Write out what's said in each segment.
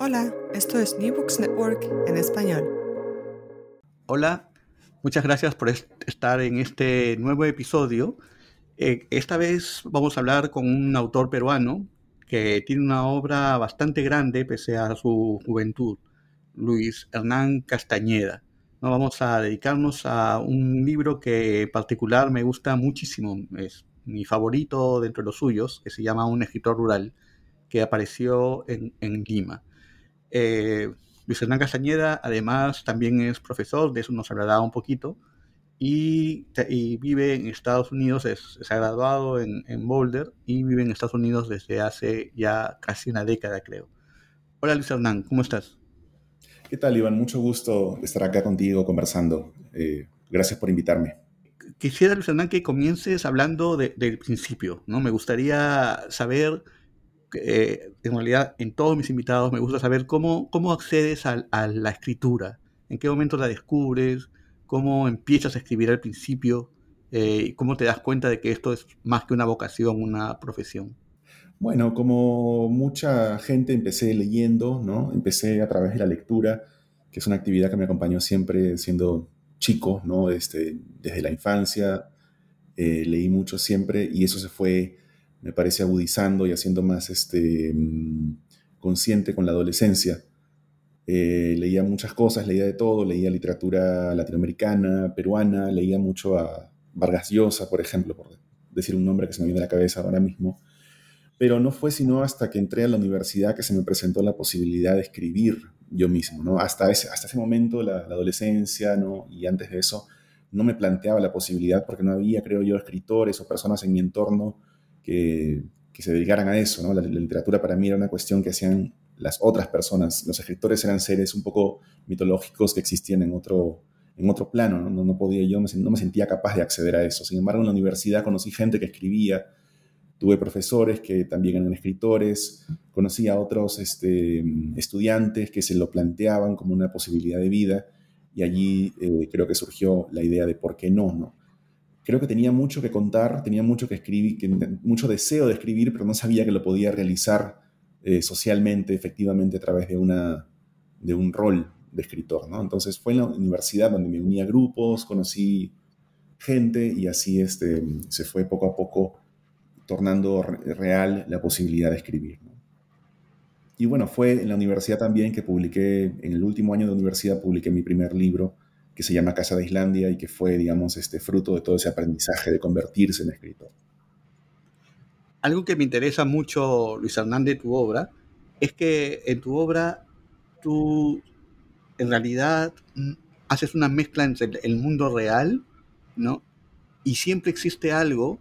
Hola, esto es New Books Network en español. Hola, muchas gracias por estar en este nuevo episodio. Eh, esta vez vamos a hablar con un autor peruano que tiene una obra bastante grande pese a su juventud, Luis Hernán Castañeda. ¿No? Vamos a dedicarnos a un libro que en particular me gusta muchísimo, es mi favorito dentro de los suyos, que se llama Un escritor rural, que apareció en, en Lima. Eh, Luis Hernán Castañeda, además, también es profesor, de eso nos hablará un poquito, y, vive en Estados Unidos, se ha graduado en, Boulder y vive en Estados Unidos desde hace ya casi una década, creo. Hola Luis Hernán, ¿cómo estás? ¿Qué tal, Iván? Mucho gusto estar acá contigo conversando. Eh, gracias por invitarme. Quisiera, Luis Hernán, que comiences hablando del principio, ¿no? Me gustaría saber eh, en realidad en todos mis invitados me gusta saber cómo, cómo accedes a, la escritura, en qué momento la descubres, cómo empiezas a escribir al principio eh, cómo te das cuenta de que esto es más que una vocación, una profesión. Bueno, como mucha gente empecé leyendo, ¿no? Empecé a través de la lectura, que es una actividad que me acompañó siempre siendo chico, ¿no? Este, desde la infancia, eh, leí mucho siempre y eso se fue me parece agudizando y haciendo más este, mm, consciente con la adolescencia. Eh, leía muchas cosas, leía de todo, leía literatura latinoamericana, peruana, leía mucho a Vargas Llosa, por ejemplo, por decir un nombre que se me viene a la cabeza ahora mismo. Pero no fue sino hasta que entré a la universidad que se me presentó la posibilidad de escribir yo mismo, ¿no? Hasta ese, hasta ese momento, la, la adolescencia, ¿no? Y antes de eso, no me planteaba la posibilidad porque no había, creo yo, escritores o personas en mi entorno que, se dedicaran a eso. ¿no? La, literatura para mí era una cuestión que hacían las otras personas. Los escritores eran seres un poco mitológicos que existían en otro, en otro plano. ¿no? No, podía, yo no me sentía capaz de acceder a eso. Sin embargo, en la universidad conocí gente que escribía, tuve profesores que también eran escritores, conocí a otros este, estudiantes que se lo planteaban como una posibilidad de vida y allí eh, creo que surgió la idea de por qué ¿no? Creo que tenía mucho que contar, tenía mucho que escribir, mucho deseo de escribir, pero no sabía que lo podía realizar eh, socialmente, efectivamente, a través de, una, de un rol de escritor. ¿no? Entonces fue en la universidad donde me uní a grupos, conocí gente y así este, se fue poco a poco tornando real la posibilidad de escribir. Y bueno, fue en la universidad también que publiqué, en el último año de universidad publiqué mi primer libro, que se llama Casa de Islandia y que fue, digamos, este fruto de todo ese aprendizaje de convertirse en escritor. Algo que me interesa mucho, Luis Hernández, de tu obra, es que en tu obra tú en realidad mm, haces una mezcla entre el mundo real, ¿no? Y siempre existe algo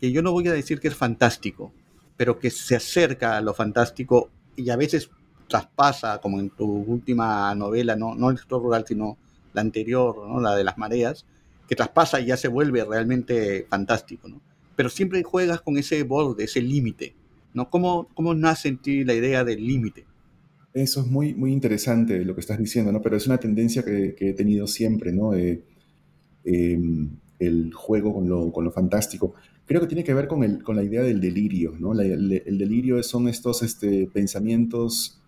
que yo no voy a decir que es fantástico, pero que se acerca a lo fantástico y a veces traspasa, como en tu última novela, no, no el sector rural, sino la anterior, ¿no? la de las mareas, que traspasa y ya se vuelve realmente fantástico. ¿no? Pero siempre juegas con ese borde, ese límite. ¿no? ¿Cómo, ¿Cómo nace en ti la idea del límite? Eso es muy, muy interesante lo que estás diciendo, ¿no? pero es una tendencia que, he tenido siempre, ¿no? Eh, em, el juego con lo, con lo, fantástico. Creo que tiene que ver con, el, con la idea del delirio. ¿no? el, delirio son estos este, pensamientos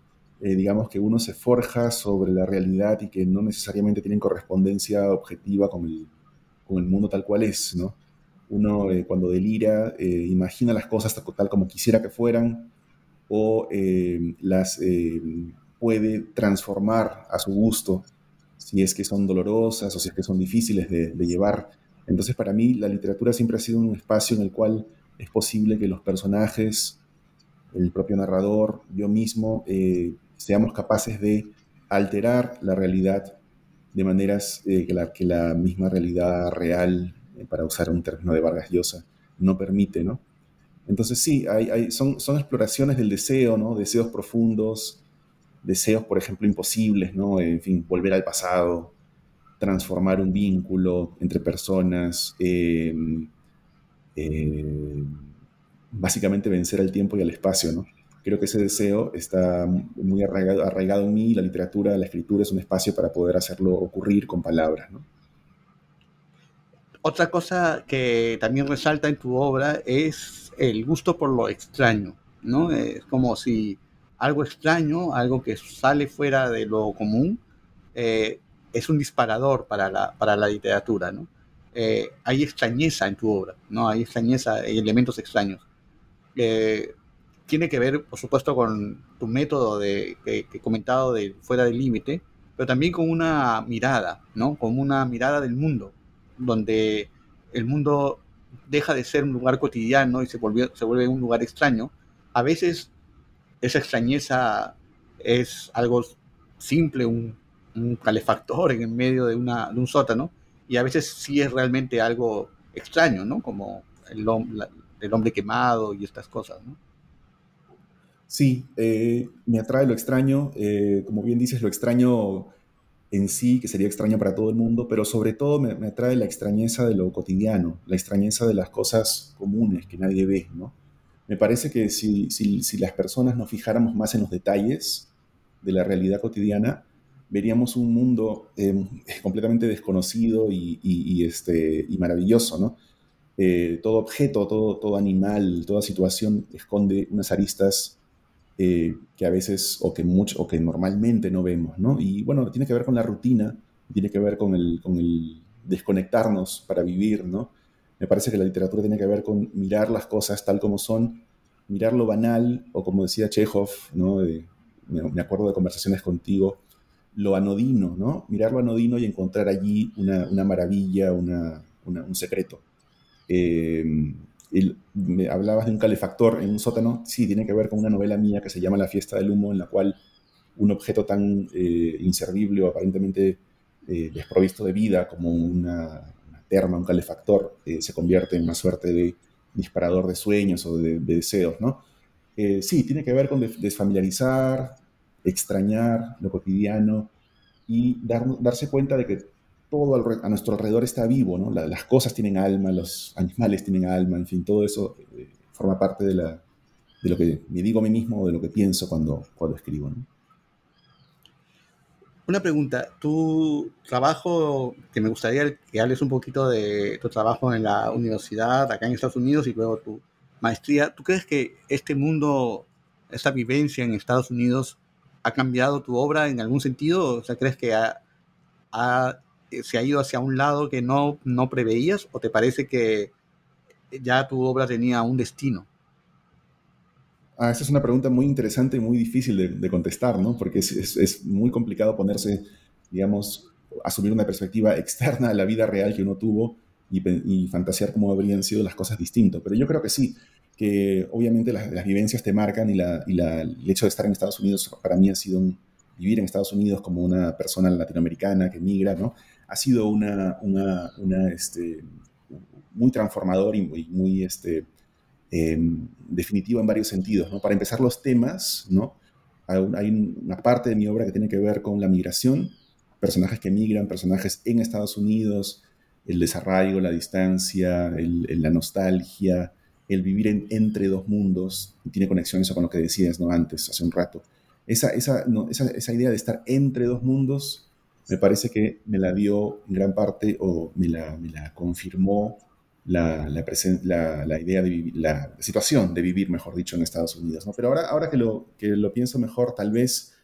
eh, digamos que uno se forja sobre la realidad y que no necesariamente tienen correspondencia objetiva con el, con el mundo tal cual es, ¿no? Uno eh, cuando delira eh, imagina las cosas tal como quisiera que fueran o las puede transformar a su gusto si es que son dolorosas o si es que son difíciles de, de llevar. Entonces para mí la literatura siempre ha sido un espacio en el cual es posible que los personajes, el propio narrador, yo mismo, seamos capaces de alterar la realidad de maneras eh, que, la, misma realidad real, eh, para usar un término de Vargas Llosa, no permite, ¿no? Entonces sí, hay, son, son exploraciones del deseo, ¿no? Deseos profundos, deseos, por ejemplo, imposibles, ¿no? En fin, volver al pasado, transformar un vínculo entre personas, em, em, básicamente vencer al tiempo y al espacio, ¿no? Creo que ese deseo está muy arraigado, en mí. La literatura, la escritura es un espacio para poder hacerlo ocurrir con palabras. Otra cosa que también resalta en tu obra es el gusto por lo extraño, ¿no? Es como si algo extraño, algo que sale fuera de lo común, eh, es un disparador para la, para la literatura, ¿no? Eh, hay extrañeza en tu obra, ¿no? Hay extrañeza, hay elementos extraños. Eh, tiene que ver, por supuesto, con tu método de, que, he comentado de fuera del límite, pero también con una mirada, ¿no? Con una mirada del mundo, donde el mundo deja de ser un lugar cotidiano y se, volvió, se vuelve un lugar extraño. A veces esa extrañeza es algo simple, un, un calefactor en medio de, una, de un sótano, y a veces sí es realmente algo extraño, ¿no? Como el, el hombre quemado y estas cosas, ¿no? Sí, eh, me atrae lo extraño, eh, como bien dices, lo extraño en sí, que sería extraño para todo el mundo, pero sobre todo me, atrae la extrañeza de lo cotidiano, la extrañeza de las cosas comunes que nadie ve, ¿no? Me parece que si, las personas nos fijáramos más en los detalles de la realidad cotidiana, veríamos un mundo eh, completamente desconocido y, este, y maravilloso, ¿no? Todo objeto, todo animal, toda situación esconde unas aristas eh, que a veces o que, mucho, o que normalmente no vemos, ¿no? Y bueno, tiene que ver con la rutina, tiene que ver con el, con el desconectarnos para vivir, ¿no? Me parece que la literatura tiene que ver con mirar las cosas tal como son, mirar lo banal, o como decía Chekhov, ¿no? me acuerdo de conversaciones contigo, lo anodino, ¿no? Mirar lo anodino y encontrar allí una, una maravilla, una, un secreto. Eh, me hablabas de un calefactor en un sótano, sí, tiene que ver con una novela mía que se llama La fiesta del humo, en la cual un objeto tan eh, inservible o aparentemente eh, desprovisto de vida como una, terma, un calefactor, se convierte en una suerte de disparador de sueños o de, de deseos, ¿no? sí, tiene que ver con desfamiliarizar, extrañar lo cotidiano y darse cuenta de que todo a nuestro alrededor está vivo, ¿no? las cosas tienen alma, los animales tienen alma, en fin, todo eso eh, forma parte de, la, lo que me digo a mí mismo, de lo que pienso cuando, cuando escribo. Una pregunta, tu trabajo, que me gustaría que hables un poquito de tu trabajo en la universidad acá en Estados Unidos y luego tu maestría, ¿tú crees que este mundo, esta vivencia en Estados Unidos ¿Ha cambiado tu obra en algún sentido? O sea, ¿crees que se ha ido hacia un lado que no, no preveías o te parece que ya tu obra tenía un destino? Ah, esa es una pregunta muy interesante y muy difícil de, contestar, ¿no? Porque es, muy complicado ponerse, digamos, asumir una perspectiva externa a la vida real que uno tuvo y, y fantasear cómo habrían sido las cosas distintas. Pero yo creo que sí, que obviamente las, vivencias te marcan y, la, el hecho de estar en Estados Unidos para mí ha sido un, vivir en Estados Unidos como una persona latinoamericana que migra, ¿no? Ha sido una, una, este, muy transformador y muy, muy este, em, definitivo en varios sentidos, ¿no? Para empezar, los temas, ¿no? Hay una parte de mi obra que tiene que ver con la migración, personajes que migran, personajes en Estados Unidos, el desarraigo, la distancia, la nostalgia, el vivir entre dos mundos, y tiene conexión eso con lo que decías ¿no? antes, hace un rato. Esa, esa, esa, idea de estar entre dos mundos me parece que me la dio en gran parte o me la, me la confirmó la, la, la, idea de la, situación de vivir, mejor dicho, en Estados Unidos. ¿no? Pero ahora, ahora que, lo, que lo pienso mejor, tal vez,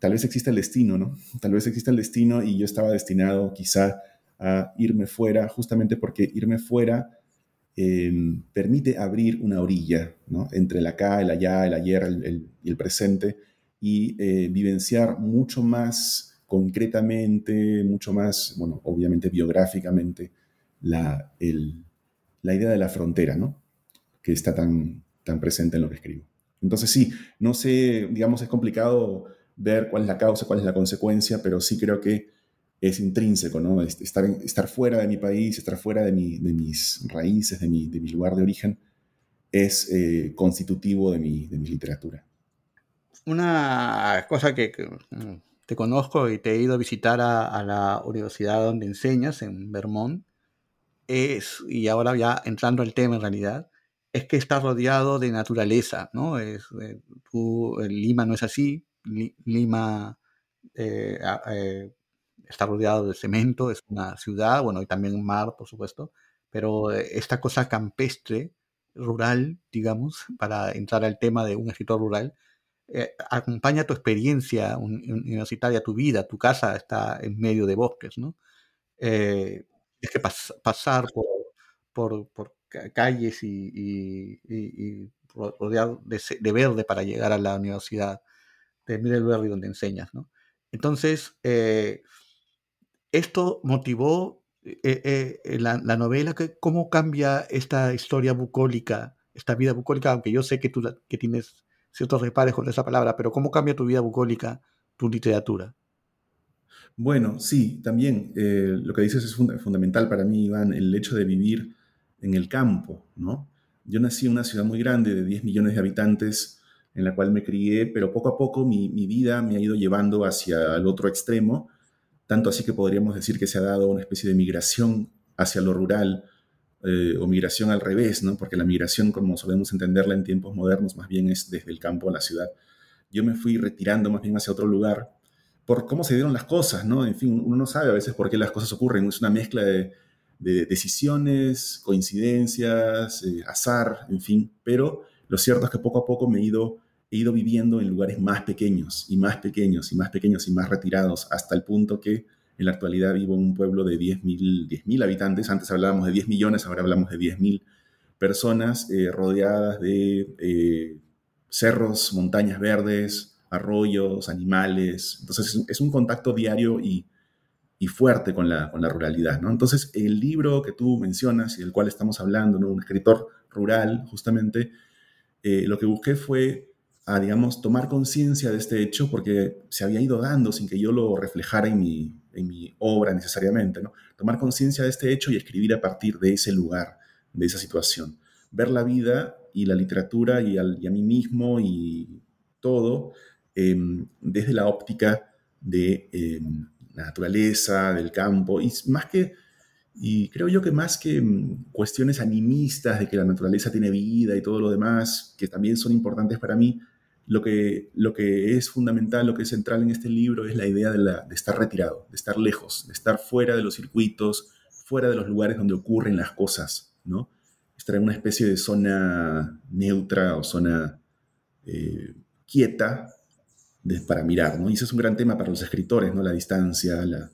tal vez exista el destino, ¿no? Tal vez exista el destino y yo estaba destinado quizá a irme fuera, justamente porque irme fuera Em, permite abrir una orilla entre el acá, el allá, el ayer y el presente y eh, vivenciar mucho más concretamente, mucho más, bueno, obviamente biográficamente, la, la idea de la frontera, ¿no? Que está tan, tan presente en lo que escribo. Entonces sí, no sé, digamos, es complicado ver cuál es la causa, cuál es la consecuencia, pero sí creo que es intrínseco, ¿no? Estar, estar fuera de mi país, estar fuera de, mi, de mis raíces, de mi, de mi, lugar de origen, es eh, constitutivo de mi, de mi literatura. Una cosa que, te conozco y te he ido a visitar a, la universidad donde enseñas, en Vermont, es, y ahora ya entrando al tema en realidad, es que estás rodeado de naturaleza, ¿no? Es, eh, Lima no es así, Lima eh, está rodeado de cemento, es una ciudad, bueno, y también un mar, por supuesto, pero eh, esta cosa campestre, rural, digamos, para entrar al tema de un escritor rural, eh, acompaña tu experiencia universitaria, tu vida, tu casa está en medio de bosques, ¿no? Eh, tienes que pasar por, por, calles y, y, rodeado de, verde para llegar a la universidad de Middlebury donde enseñas, ¿no? Entonces, eh, esto motivó la, la, novela, que, ¿cómo cambia esta historia bucólica, esta vida bucólica, aunque yo sé que tú que tienes ciertos repares con esa palabra, pero ¿cómo cambia tu vida bucólica, tu literatura? Bueno, sí, también eh, lo que dices es fundamental para mí, Iván, el hecho de vivir en el campo, ¿no? Yo nací en una ciudad muy grande de 10 millones de habitantes en la cual me crié, pero poco a poco mi, mi vida me ha ido llevando hacia el otro extremo, tanto así que podríamos decir que se ha dado una especie de migración hacia lo rural, eh, o migración al revés, ¿no? porque la migración, como solemos entenderla en tiempos modernos, más bien es desde el campo a la ciudad. Yo me fui retirando más bien hacia otro lugar por cómo se dieron las cosas, ¿no? En fin, uno no sabe a veces por qué las cosas ocurren, es una mezcla de, decisiones, coincidencias, eh, azar, en fin, pero lo cierto es que poco a poco me he ido, he ido viviendo en lugares más pequeños y más pequeños y más pequeños y más retirados, hasta el punto que en la actualidad vivo en un pueblo de 10.000 habitantes. Antes hablábamos de 10 millones, ahora hablamos de 10.000 personas eh, rodeadas de eh, cerros, montañas verdes, arroyos, animales. Entonces es un contacto diario y, fuerte con la, ruralidad. Entonces el libro que tú mencionas y del cual estamos hablando, un escritor rural justamente, eh, lo que busqué fue a, digamos, tomar conciencia de este hecho porque se había ido dando sin que yo lo reflejara en mi, en mi obra necesariamente, ¿no? Tomar conciencia de este hecho y escribir a partir de ese lugar, de esa situación. Ver la vida y la literatura y, a mí mismo y todo em, desde la óptica de em, la naturaleza, del campo, y más que, y creo yo que más que em, cuestiones animistas de que la naturaleza tiene vida y todo lo demás, que también son importantes para mí, lo que, lo que es fundamental, lo que es central en este libro es la idea de, estar retirado, de estar lejos, de estar fuera de los circuitos, fuera de los lugares donde ocurren las cosas, ¿no? Estar en una especie de zona neutra o zona eh, quieta para mirar, ¿no? Y ese es un gran tema para los escritores, ¿no? La distancia, la,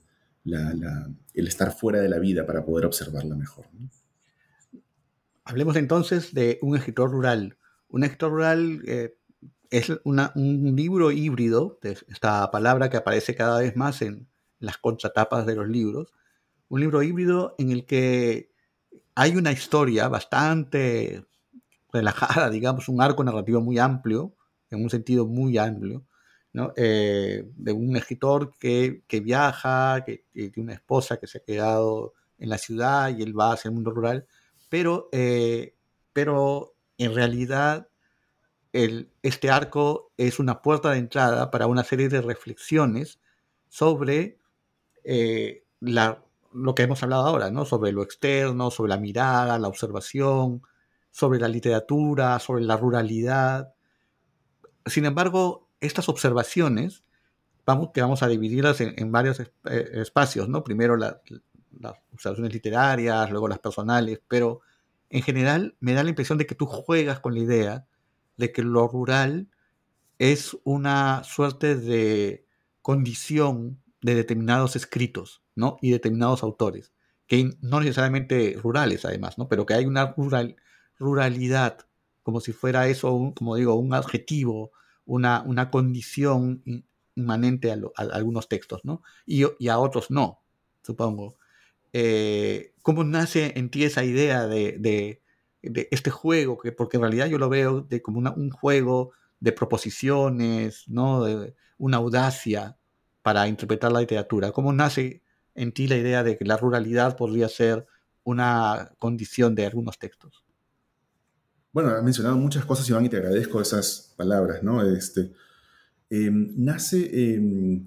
el estar fuera de la vida para poder observarla mejor. Hablemos entonces de un escritor rural. Un escritor rural eh, es un libro híbrido, esta palabra que aparece cada vez más en las contratapas de los libros, un libro híbrido en el que hay una historia bastante relajada, digamos, un arco narrativo muy amplio, en un sentido muy amplio, eh, de un escritor que, viaja, que, tiene una esposa que se ha quedado en la ciudad y él va hacia el mundo rural, pero, eh, pero en realidad este arco es una puerta de entrada para una serie de reflexiones sobre eh, lo que hemos hablado ahora, ¿no? sobre lo externo, sobre la mirada, la observación, sobre la literatura, sobre la ruralidad. Sin embargo, estas observaciones, vamos, que vamos a dividirlas en, varios eh, espacios, ¿no? primero las observaciones literarias, luego las personales, pero en general me da la impresión de que tú juegas con la idea de que lo rural es una suerte de condición de determinados escritos, ¿no? Y determinados autores, que no necesariamente rurales además, ¿no? Pero que hay una rural, ruralidad, como si fuera eso, como digo, un adjetivo, una, una condición inmanente a, algunos textos, ¿no? Y, a otros no, supongo. Eh, ¿Cómo nace en ti esa idea de, de este juego, que, porque en realidad yo lo veo de como un juego de proposiciones, ¿no? de una audacia para interpretar la literatura. ¿Cómo nace en ti la idea de que la ruralidad podría ser una condición de algunos textos? Bueno, has mencionado muchas cosas, Iván, y te agradezco esas palabras, ¿no? Este, em, nace, em,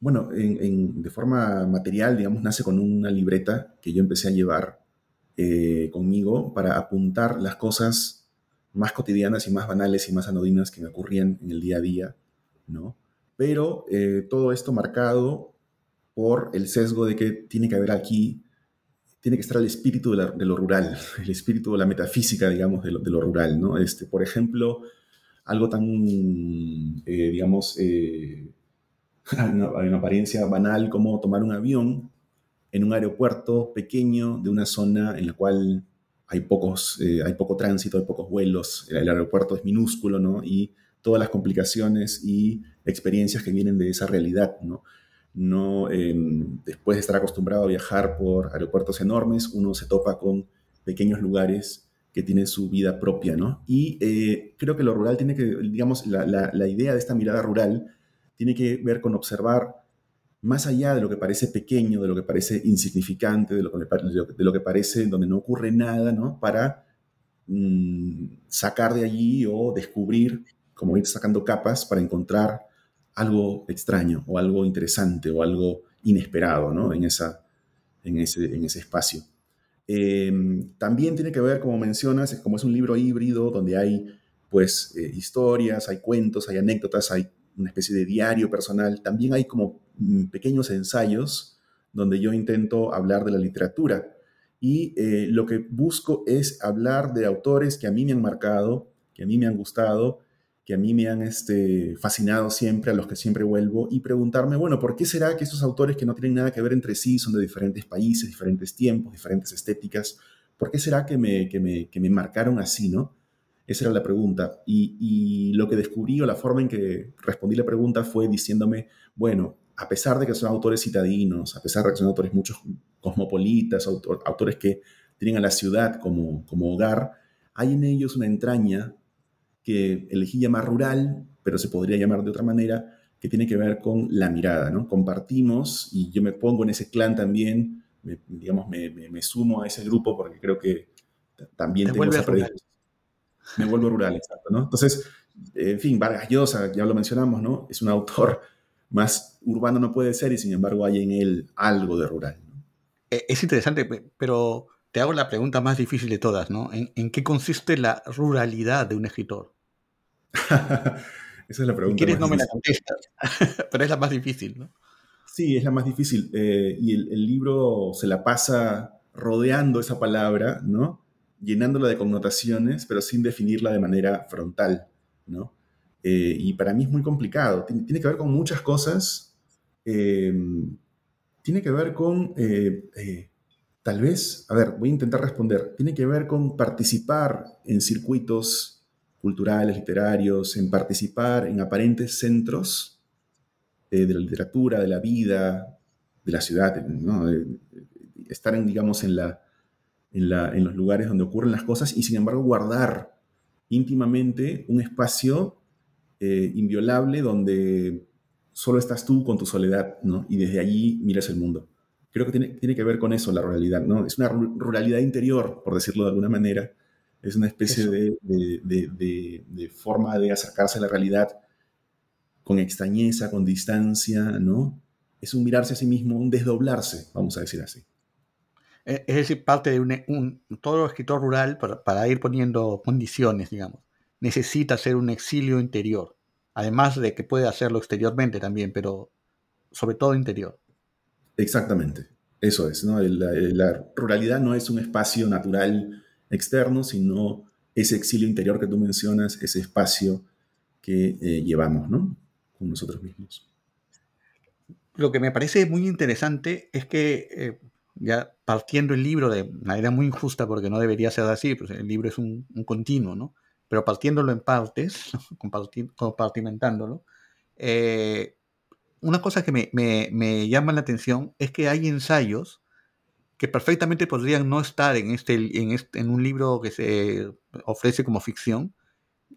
bueno, de forma material, digamos, nace con una libreta que yo empecé a llevar eh, conmigo para apuntar las cosas más cotidianas y más banales y más anodinas que me ocurrían en el día a día, ¿no? Pero eh, todo esto marcado por el sesgo de que tiene que haber aquí, tiene que estar el espíritu de, lo rural, el espíritu de la metafísica, digamos, de lo, rural, ¿no? Este, por ejemplo, algo tan, eh, digamos, eh, una, una apariencia banal como tomar un avión en un aeropuerto pequeño de una zona en la cual hay, pocos, eh, hay poco tránsito, hay pocos vuelos, el, aeropuerto es minúsculo, ¿no? Y todas las complicaciones y experiencias que vienen de esa realidad, ¿no? no em, después de estar acostumbrado a viajar por aeropuertos enormes, uno se topa con pequeños lugares que tienen su vida propia, ¿no? Y eh, creo que lo rural tiene que, digamos, la, la, idea de esta mirada rural tiene que ver con observar más allá de lo que parece pequeño, de lo que parece insignificante, de lo que, que parece donde no ocurre nada, ¿no? Para mm, sacar de allí o descubrir, como ir sacando capas, para encontrar algo extraño o algo interesante o algo inesperado ¿no? en, esa, en, ese, en ese espacio. Em, también tiene que ver, como mencionas, como es un libro híbrido donde hay pues eh, historias, hay cuentos, hay anécdotas, hay una especie de diario personal, también hay como mm, pequeños ensayos donde yo intento hablar de la literatura. Y eh, lo que busco es hablar de autores que a mí me han marcado, que a mí me han gustado, que a mí me han este, fascinado siempre, a los que siempre vuelvo, y preguntarme, bueno, ¿por qué será que estos autores que no tienen nada que ver entre sí, son de diferentes países, diferentes tiempos, diferentes estéticas, ¿por qué será que me, que me, que me marcaron así, no? Esa era la pregunta. Y, y, lo que descubrí o la forma en que respondí la pregunta fue diciéndome, bueno, a pesar de que son autores citadinos, a pesar de que son autores muchos cosmopolitas, autores que tienen a la ciudad como, como hogar, hay en ellos una entraña que elegí llamar rural, pero se podría llamar de otra manera, que tiene que ver con la mirada, ¿no? Compartimos y yo me pongo en ese clan también, digamos, me, me, sumo a ese grupo porque creo que también tengo esa rural. Me vuelvo rural, exacto, ¿no? Entonces, en fin, Vargas Llosa, ya lo mencionamos, ¿no? Es un autor más urbano no puede ser y sin embargo hay en él algo de rural. E, es interesante, pero te hago la pregunta más difícil de todas, ¿no? ¿En, qué consiste la ruralidad de un escritor? Esa es la pregunta. quieres no me la contestas, pero es la más difícil, ¿no? Sí, es la más difícil. Eh, y el, libro se la pasa rodeando esa palabra, ¿no? Llenándola de connotaciones, pero sin definirla de manera frontal, ¿no? Eh, y para mí es muy complicado. Tiene, tiene, que ver con muchas cosas. Eh, tiene que ver con, tal vez, a ver, voy a intentar responder. Tiene que ver con participar en circuitos culturales, literarios, en participar en aparentes centros eh, de la literatura, de la vida, de la ciudad, estar en, digamos, en, la, en, los lugares donde ocurren las cosas y sin embargo guardar íntimamente un espacio eh, inviolable donde solo estás tú con tu soledad, ¿no? Y desde allí miras el mundo. Creo que tiene, tiene que ver con eso la ruralidad, ¿no? Es una ruralidad interior, por decirlo de alguna manera, es una especie de, forma de acercarse a la realidad con extrañeza, con distancia, ¿no? Es un mirarse a sí mismo, un desdoblarse, vamos a decir así. E, es decir, parte de un, todo escritor rural, para, ir poniendo condiciones, digamos, necesita hacer un exilio interior, además de que puede hacerlo exteriormente también, pero sobre todo interior. Exactamente, eso es, ¿no? la, la ruralidad no es un espacio natural externo, sino ese exilio interior que tú mencionas, ese espacio que eh, llevamos, ¿no? Con nosotros mismos. Lo que me parece muy interesante es que, eh, ya partiendo el libro de manera muy injusta, porque no debería ser así, pues el libro es un, continuo, ¿no? Pero partiéndolo en partes, compartimentándolo, eh, una cosa que me, me, llama la atención es que hay ensayos que perfectamente podrían no estar en, este, en, este, en un libro que se ofrece como ficción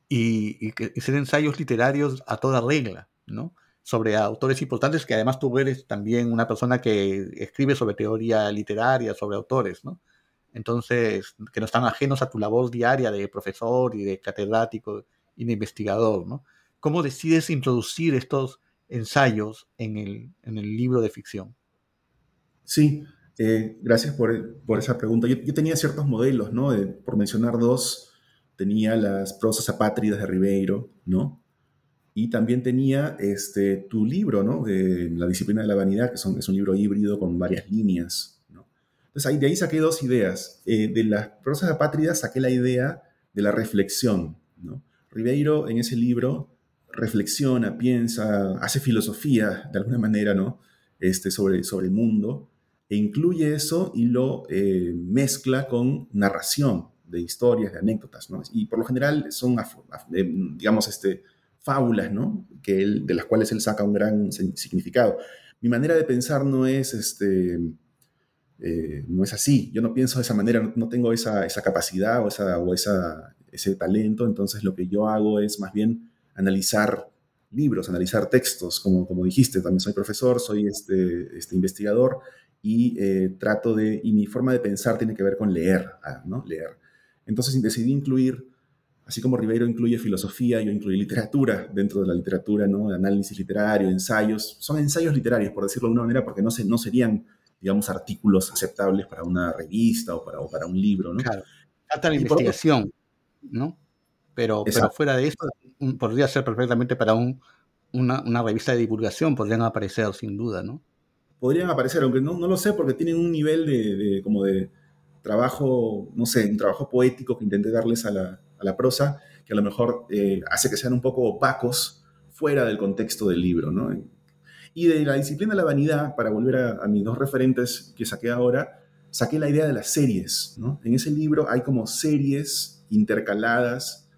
y, que ser ensayos literarios a toda regla, ¿no? Sobre autores importantes, que además tú eres también una persona que escribe sobre teoría literaria, sobre autores, ¿no? Entonces, que no están ajenos a tu labor diaria de profesor y de catedrático y de investigador, ¿no? ¿Cómo decides introducir estos ensayos en el, en el libro de ficción? Sí, eh, gracias por, por, esa pregunta. Yo, tenía ciertos modelos, ¿no? por mencionar dos, tenía las prosas apátridas de Ribeiro, ¿no? Y también tenía este, tu libro, ¿no? De La disciplina de la vanidad, que son, es un libro híbrido con varias líneas, ¿no? Entonces ahí, de ahí saqué dos ideas. Eh, de las prosas apátridas saqué la idea de la reflexión, ¿no? Ribeiro en ese libro reflexiona, piensa, hace filosofía de alguna manera, ¿no? Este, sobre, sobre el mundo, e incluye eso y lo eh, mezcla con narración de historias, de anécdotas, ¿no? Y por lo general son, digamos, este, fábulas, ¿no? Que él, de las cuales él saca un gran significado. Mi manera de pensar no es, este, eh, no es así. Yo no pienso de esa manera, no, tengo esa, esa, capacidad o, esa, o esa, ese talento. Entonces lo que yo hago es más bien analizar libros, analizar textos, como, como dijiste, también soy profesor, soy este, este investigador y eh, trato de, y mi forma de pensar tiene que ver con leer, ah, ¿no? Leer. Entonces decidí incluir, así como Ribeiro incluye filosofía, yo incluí literatura dentro de la literatura, ¿no? Análisis literario, ensayos, son ensayos literarios, por decirlo de alguna manera, porque no, se, no serían, digamos, artículos aceptables para una revista o para, o para un libro, ¿no? Claro, la investigación, ¿no? Pero, pero fuera de eso, podría ser perfectamente para un, una, una, revista de divulgación, podrían aparecer sin duda, ¿no? Podrían aparecer, aunque no, no lo sé, porque tienen un nivel de, de, como de trabajo, no sé, un trabajo poético que intenté darles a la, a la prosa, que a lo mejor eh, hace que sean un poco opacos fuera del contexto del libro, ¿no? Y de la disciplina de la vanidad, para volver a, mis dos referentes que saqué ahora, saqué la idea de las series, ¿no? En ese libro hay como series intercaladas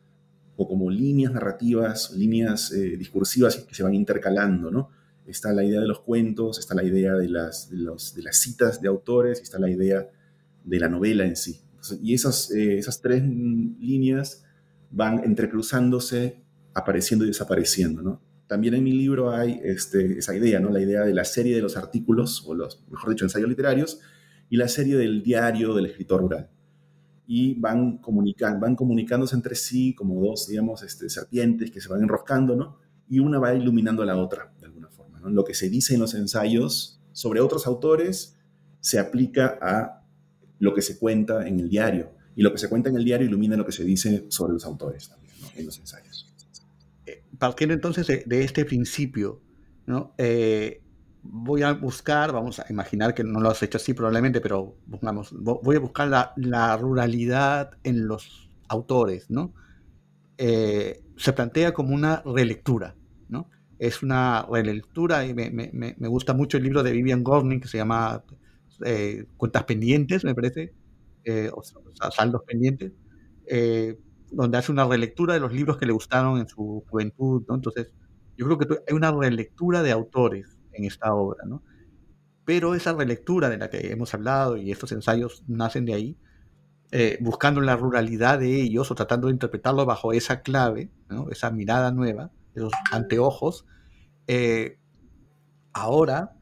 o como líneas narrativas, líneas eh, discursivas que se van intercalando, ¿no? Está la idea de los cuentos, está la idea de las, de, los, de las citas de autores, está la idea de la novela en sí. Y esas, eh, esas tres líneas van entrecruzándose, apareciendo y desapareciendo, ¿no? También en mi libro hay este, esa idea, ¿no? La idea de la serie de los artículos, o los, mejor dicho, ensayos literarios, y la serie del diario del escritor rural y van, comunicando, van comunicándose entre sí como dos, digamos, este, serpientes que se van enroscando, ¿no? Y una va iluminando a la otra, de alguna forma. ¿no? Lo que se dice en los ensayos sobre otros autores se aplica a lo que se cuenta en el diario. Y lo que se cuenta en el diario ilumina lo que se dice sobre los autores también, ¿no? en los ensayos. Eh, partiendo entonces de, de este principio, ¿no? Eh, voy a buscar, vamos a imaginar que no lo has hecho así probablemente, pero vamos, voy a buscar la, la ruralidad en los autores, ¿no? Eh, se plantea como una relectura, ¿no? Es una relectura y me, me, me, gusta mucho el libro de Vivian Gorning que se llama eh, Cuentas Pendientes, me parece, eh, o, Saldos Pendientes, eh, donde hace una relectura de los libros que le gustaron en su juventud, ¿no? Entonces, yo creo que hay una relectura de autores en esta obra, ¿no? Pero esa relectura de la que hemos hablado y estos ensayos nacen de ahí, eh, buscando la ruralidad de ellos o tratando de interpretarlo bajo esa clave, ¿no? esa mirada nueva, esos anteojos. Eh, ahora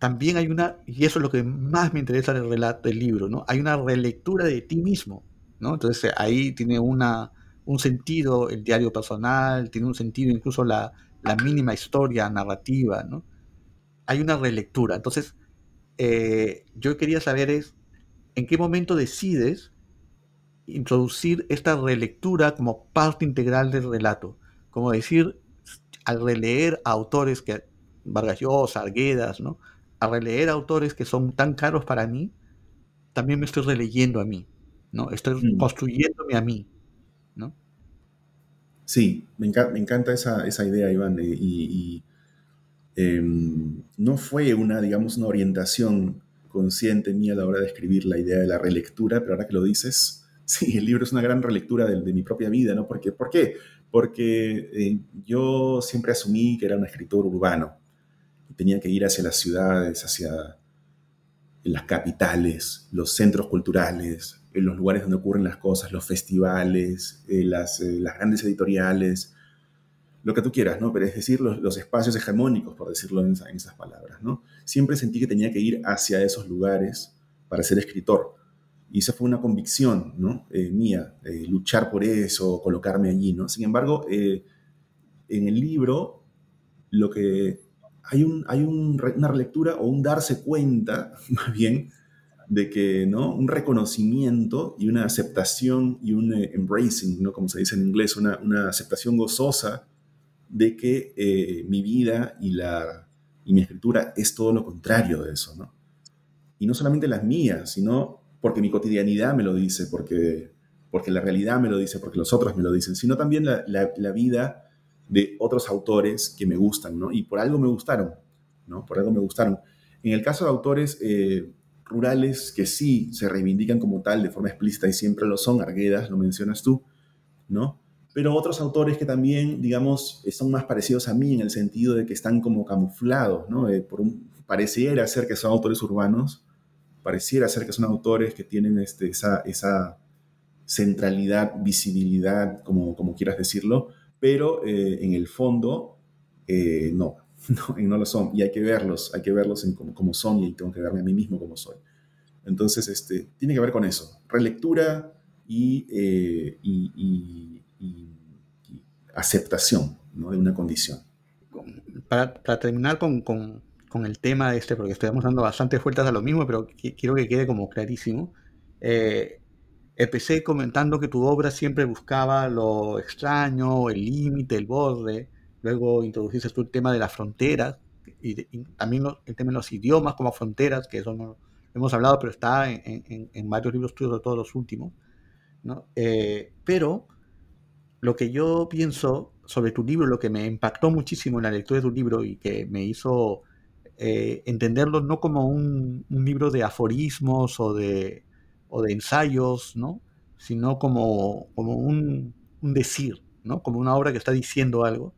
también hay una, y eso es lo que más me interesa del relato del libro, ¿no? Hay una relectura de ti mismo, ¿no? Entonces ahí tiene una, un sentido el diario personal, tiene un sentido incluso la, la mínima historia narrativa, ¿no? hay una relectura. Entonces, eh, yo quería saber es, ¿en qué momento decides introducir esta relectura como parte integral del relato? Como decir, al releer a autores que, Vargas Llosa, Arguedas, ¿no? Al releer a autores que son tan caros para mí, también me estoy releyendo a mí, ¿no? Estoy mm. construyéndome a mí, ¿no? Sí, me, encanta, me encanta esa, esa idea, Iván, y, y Em, no fue una, digamos, una orientación consciente mía a la hora de escribir la idea de la relectura, pero ahora que lo dices, sí, el libro es una gran relectura de, mi propia vida, ¿no? Porque, ¿Por qué? Porque eh, yo siempre asumí que era un escritor urbano tenía que ir hacia las ciudades, hacia las capitales, los centros culturales, los lugares donde ocurren las cosas, los festivales, eh, las, eh, las grandes editoriales, lo que tú quieras, ¿no? Pero es decir, los, espacios hegemónicos, por decirlo en, esas palabras, ¿no? Siempre sentí que tenía que ir hacia esos lugares para ser escritor. Y esa fue una convicción, ¿no? Eh, mía, luchar por eso, colocarme allí, ¿no? Sin embargo, en el libro, lo que hay, un, hay una relectura o un darse cuenta, más bien, de que, ¿no? Un reconocimiento y una aceptación y un embracing, ¿no? Como se dice en inglés, una, una aceptación gozosa de que eh, mi vida y, la, y mi escritura es todo lo contrario de eso, ¿no? Y no solamente las mías, sino porque mi cotidianidad me lo dice, porque porque la realidad me lo dice, porque los otros me lo dicen, sino también la, vida de otros autores que me gustan, ¿no? Y por algo me gustaron, ¿no? Por algo me gustaron. En el caso de autores eh, rurales que sí se reivindican como tal de forma explícita y siempre lo son, Arguedas, lo mencionas tú, ¿no? Pero otros autores que también, digamos, son más parecidos a mí en el sentido de que están como camuflados, ¿no? Eh, por un, pareciera ser que son autores urbanos, pareciera ser que son autores que tienen este, esa, esa centralidad, visibilidad, como, como quieras decirlo, pero eh, en el fondo eh, no, no, no, lo son. Y hay que verlos, hay que verlos en como, son y tengo que verme a mí mismo como soy. Entonces, este, tiene que ver con eso, relectura y, eh, y, aceptación ¿no? de una condición. Para, terminar con, con, con, el tema este, porque estamos dando bastantes vueltas a lo mismo, pero quiero que quede como clarísimo. Eh, Empecé comentando que tu obra siempre buscaba lo extraño, el límite, el borde. Luego introdujiste tú el tema de las fronteras y, también el tema de los idiomas como fronteras, que eso no hemos hablado, pero está en, varios libros tuyos, de todos los últimos. Eh, pero lo que yo pienso sobre tu libro, lo que me impactó muchísimo en la lectura de tu libro y que me hizo eh, entenderlo no como un, libro de aforismos o de, o de ensayos, ¿no? sino como, como un, decir, ¿no? como una obra que está diciendo algo,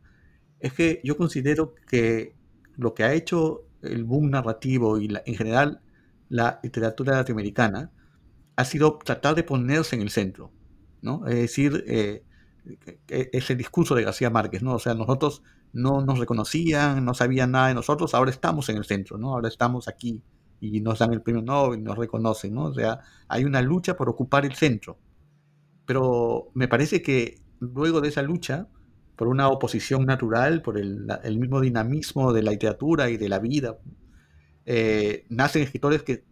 es que yo considero que lo que ha hecho el boom narrativo y en general la literatura latinoamericana ha sido tratar de ponerse en el centro, ¿no? Es decir, eh, es el discurso de García Márquez, ¿no? O sea, nosotros no nos reconocían, no sabían nada de nosotros, ahora estamos en el centro, ¿no? Ahora estamos aquí y nos dan el premio Nobel, nos reconocen, ¿no? O sea, hay una lucha por ocupar el centro. Pero me parece que luego de esa lucha, por una oposición natural, por el, mismo dinamismo de la literatura y de la vida, eh, nacen escritores que,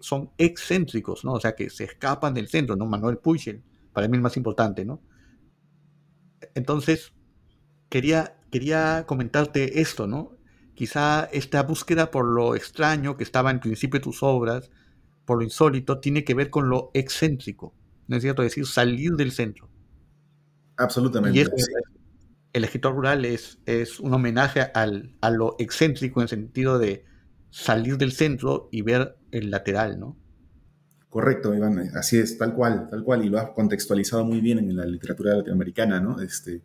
son excéntricos, ¿no? O sea, que se escapan del centro, ¿no? Manuel Puig, para mí el más importante, ¿no? Entonces, quería, quería comentarte esto, ¿no? Quizá esta búsqueda por lo extraño que estaba en principio de tus obras, por lo insólito, tiene que ver con lo excéntrico. ¿No es cierto? decir, salir del centro. Absolutamente. Y el escritor rural es, es un homenaje al, a lo excéntrico en el sentido de salir del centro y ver el lateral, ¿no? Correcto, Iván, así es, tal cual, tal cual, y lo has contextualizado muy bien en la literatura latinoamericana, ¿no? Este,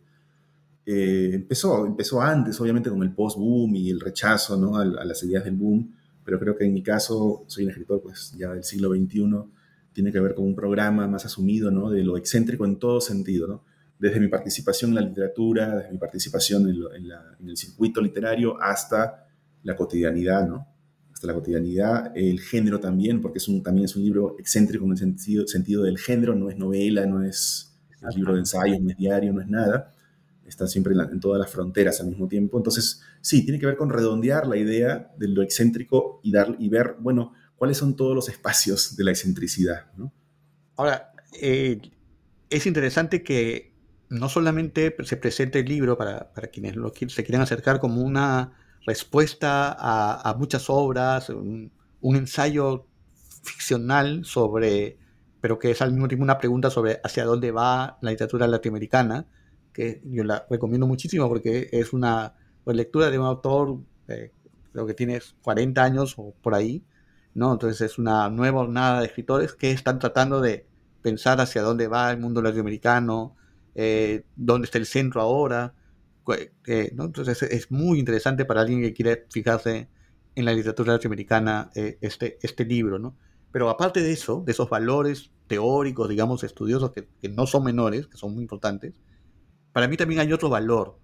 eh, empezó, empezó antes, obviamente, con el post-boom y el rechazo ¿no? a, las ideas del boom, pero creo que en mi caso, soy un escritor pues, ya del siglo XXI, tiene que ver con un programa más asumido ¿no? de lo excéntrico en todo sentido, ¿no? desde mi participación en la literatura, desde mi participación en, el circuito literario, hasta la cotidianidad, ¿no? hasta la cotidianidad, el género también, porque es un, también es un libro excéntrico en el sentido, sentido del género, no es novela, no es libro de ensayos, no es diario, no es nada está siempre en, todas las fronteras al mismo tiempo. Entonces, sí, tiene que ver con redondear la idea de lo excéntrico y, dar, y ver, bueno, cuáles son todos los espacios de la excentricidad. Ahora, eh, es interesante que no solamente se presente el libro para, para quienes lo, se quieren acercar como una respuesta a, muchas obras, un, ensayo ficcional sobre, pero que es al mismo tiempo una pregunta sobre hacia dónde va la literatura latinoamericana, que yo la recomiendo muchísimo porque es una pues, lectura de un autor, eh, creo que tiene 40 años o por ahí, ¿no? Entonces es una nueva jornada de escritores que están tratando de pensar hacia dónde va el mundo latinoamericano, eh, dónde está el centro ahora, eh, ¿no? Entonces es muy interesante para alguien que quiere fijarse en la literatura latinoamericana este, este libro, ¿no? Pero aparte de eso, de esos valores teóricos, digamos, estudiosos que, que no son menores, que son muy importantes, para mí también hay otro valor,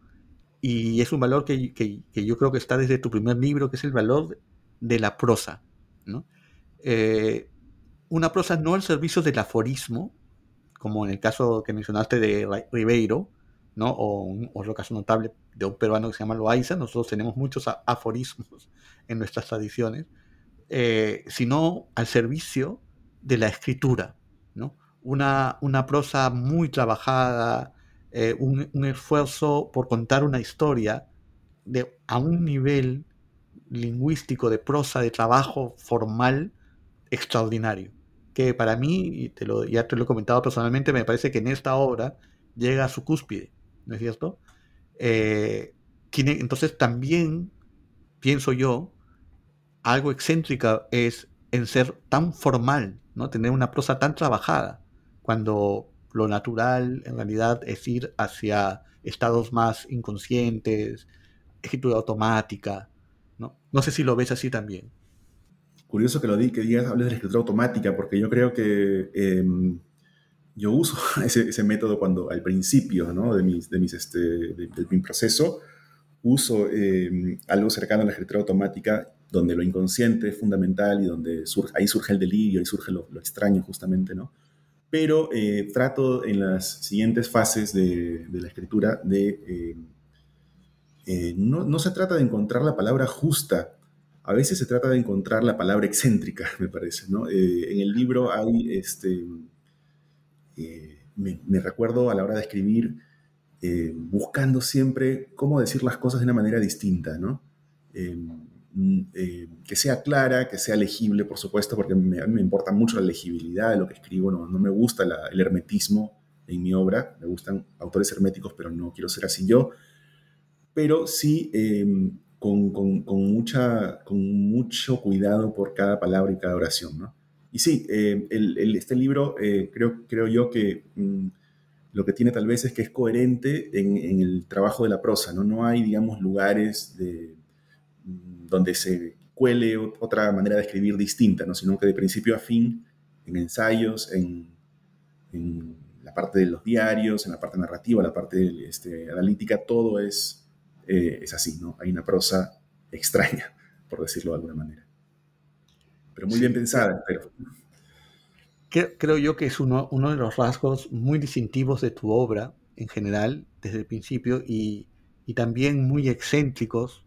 y es un valor que, yo creo que está desde tu primer libro, que es el valor de la prosa. Eh, una prosa no al servicio del aforismo, como en el caso que mencionaste de Ribeiro, ¿no? o otro caso notable de un peruano que se llama Loaiza, nosotros tenemos muchos aforismos en nuestras tradiciones, eh, sino al servicio de la escritura, ¿no? una, una prosa muy trabajada, eh, un, esfuerzo por contar una historia a un nivel lingüístico, de prosa, de trabajo formal extraordinario. que para mí, y te lo, ya te lo he comentado personalmente, me parece que en esta obra llega a su cúspide, ¿no es cierto? Eh, tiene, entonces también, pienso yo, algo excéntrica es en ser tan formal, ¿no? Tener una prosa tan trabajada, cuando lo natural en realidad es ir hacia estados más inconscientes, escritura automática, ¿no? No sé si lo ves así también. Curioso que lo di, que digas, hables de la escritura automática, porque yo creo que em, yo uso ese, método cuando al principio ¿no? de, mis, de, mis, este, de, mi proceso, uso em, algo cercano a la escritura automática donde lo inconsciente es fundamental y donde surge, ahí surge el delirio, ahí surge lo, extraño justamente, ¿no? Pero eh, trato en las siguientes fases de, la escritura de... Eh, eh, no, no, se trata de encontrar la palabra justa, a veces se trata de encontrar la palabra excéntrica, me parece, ¿no? en el libro hay, este, me, recuerdo a la hora de escribir, buscando siempre cómo decir las cosas de una manera distinta, ¿no? Mm, eh, que sea clara, que sea legible, por supuesto, porque me, importa mucho la legibilidad de lo que escribo, no, no me gusta el hermetismo en mi obra, me gustan autores herméticos, pero no quiero ser así yo, pero sí em, con, con, con, mucha, con mucho cuidado por cada palabra y cada oración. ¿no? Y sí, em, el, este libro eh, creo, creo yo que... Mm, lo que tiene tal vez es que es coherente en, en, el trabajo de la prosa, ¿no? No hay, digamos, lugares de, donde se cuele otra manera de escribir distinta, ¿no? sino que de principio a fin, en ensayos, en, la parte de los diarios, en la parte narrativa, la parte este, analítica, todo es, eh, es así, ¿no? Hay una prosa extraña, por decirlo de alguna manera. Pero muy bien pensada, pero... Creo, yo que es uno, uno de los rasgos muy distintivos de tu obra en general, desde el principio, y, y también muy excéntricos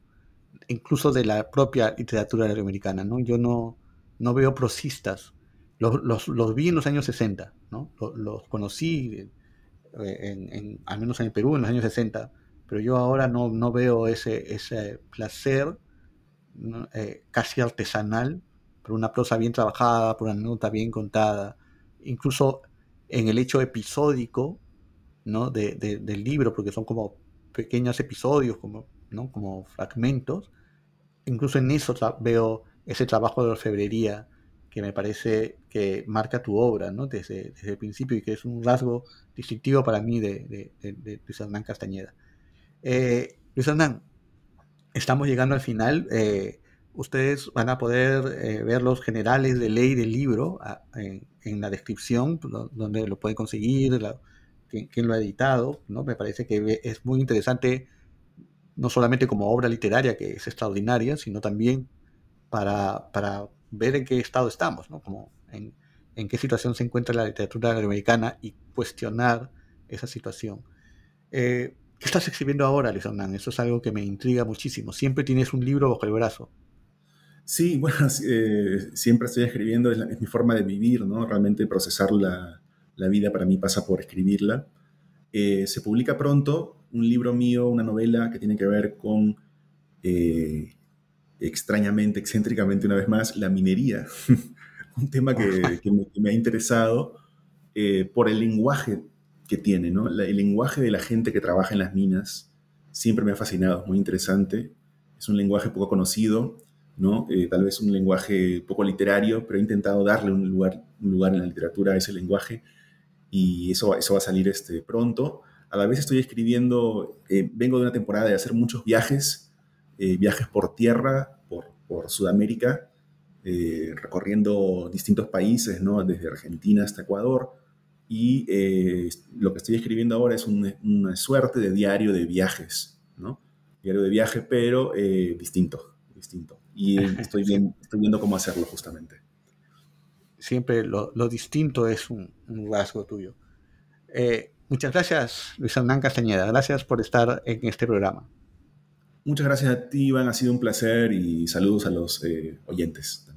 incluso de la propia literatura latinoamericana, ¿no? Yo no, no veo prosistas. Los, los, los, vi en los años 60, ¿no? Los, conocí, en, al menos en el Perú, en los años 60, pero yo ahora no, no veo ese, ese placer eh, casi artesanal por una prosa bien trabajada, por una nota bien contada, incluso en el hecho episódico ¿no? de, del libro, porque son como pequeños episodios, como, ¿no? como fragmentos, incluso en eso veo ese trabajo de orfebrería que me parece que marca tu obra ¿no? desde, el principio y que es un rasgo distintivo para mí de, Luis Hernán Castañeda. Eh, Luis Hernán, estamos llegando al final. Eh, ustedes van a poder eh, ver los generales de ley del libro ah, en, la descripción, donde lo pueden conseguir, quién, lo ha editado. ¿no? Me parece que es muy interesante no solamente como obra literaria, que es extraordinaria, sino también para, ver en qué estado estamos, ¿no? como en, qué situación se encuentra la literatura latinoamericana y cuestionar esa situación. Eh, ¿Qué estás escribiendo ahora, Luis Eso es algo que me intriga muchísimo. Siempre tienes un libro bajo el brazo. Sí, bueno, eh, siempre estoy escribiendo, es, mi forma de vivir, ¿no? Realmente procesar la, vida para mí pasa por escribirla. Eh, se publica pronto, un libro mío, una novela que tiene que ver con, eh, extrañamente, excéntricamente una vez más, la minería. un tema que, me, ha interesado eh, por el lenguaje que tiene, ¿no? el lenguaje de la gente que trabaja en las minas siempre me ha fascinado, muy interesante. Es un lenguaje poco conocido, ¿no? Eh, tal vez un lenguaje poco literario, pero he intentado darle un lugar, un lugar en la literatura a ese lenguaje y eso, eso va a salir este, pronto. A la vez estoy escribiendo, eh, vengo de una temporada de hacer muchos viajes, eh, viajes por tierra, por, por Sudamérica, eh, recorriendo distintos países, ¿no? desde Argentina hasta Ecuador. Y lo que estoy escribiendo ahora es una suerte de diario de viajes, ¿no? Diario de viaje, pero distinto, distinto. Y estoy, bien, estoy viendo cómo hacerlo justamente. Siempre lo, lo distinto es un, un rasgo tuyo. Eh, Muchas gracias, Luis Hernán Castañeda. Gracias por estar en este programa. Muchas gracias a ti, Iván. Ha sido un placer y saludos a los eh, oyentes.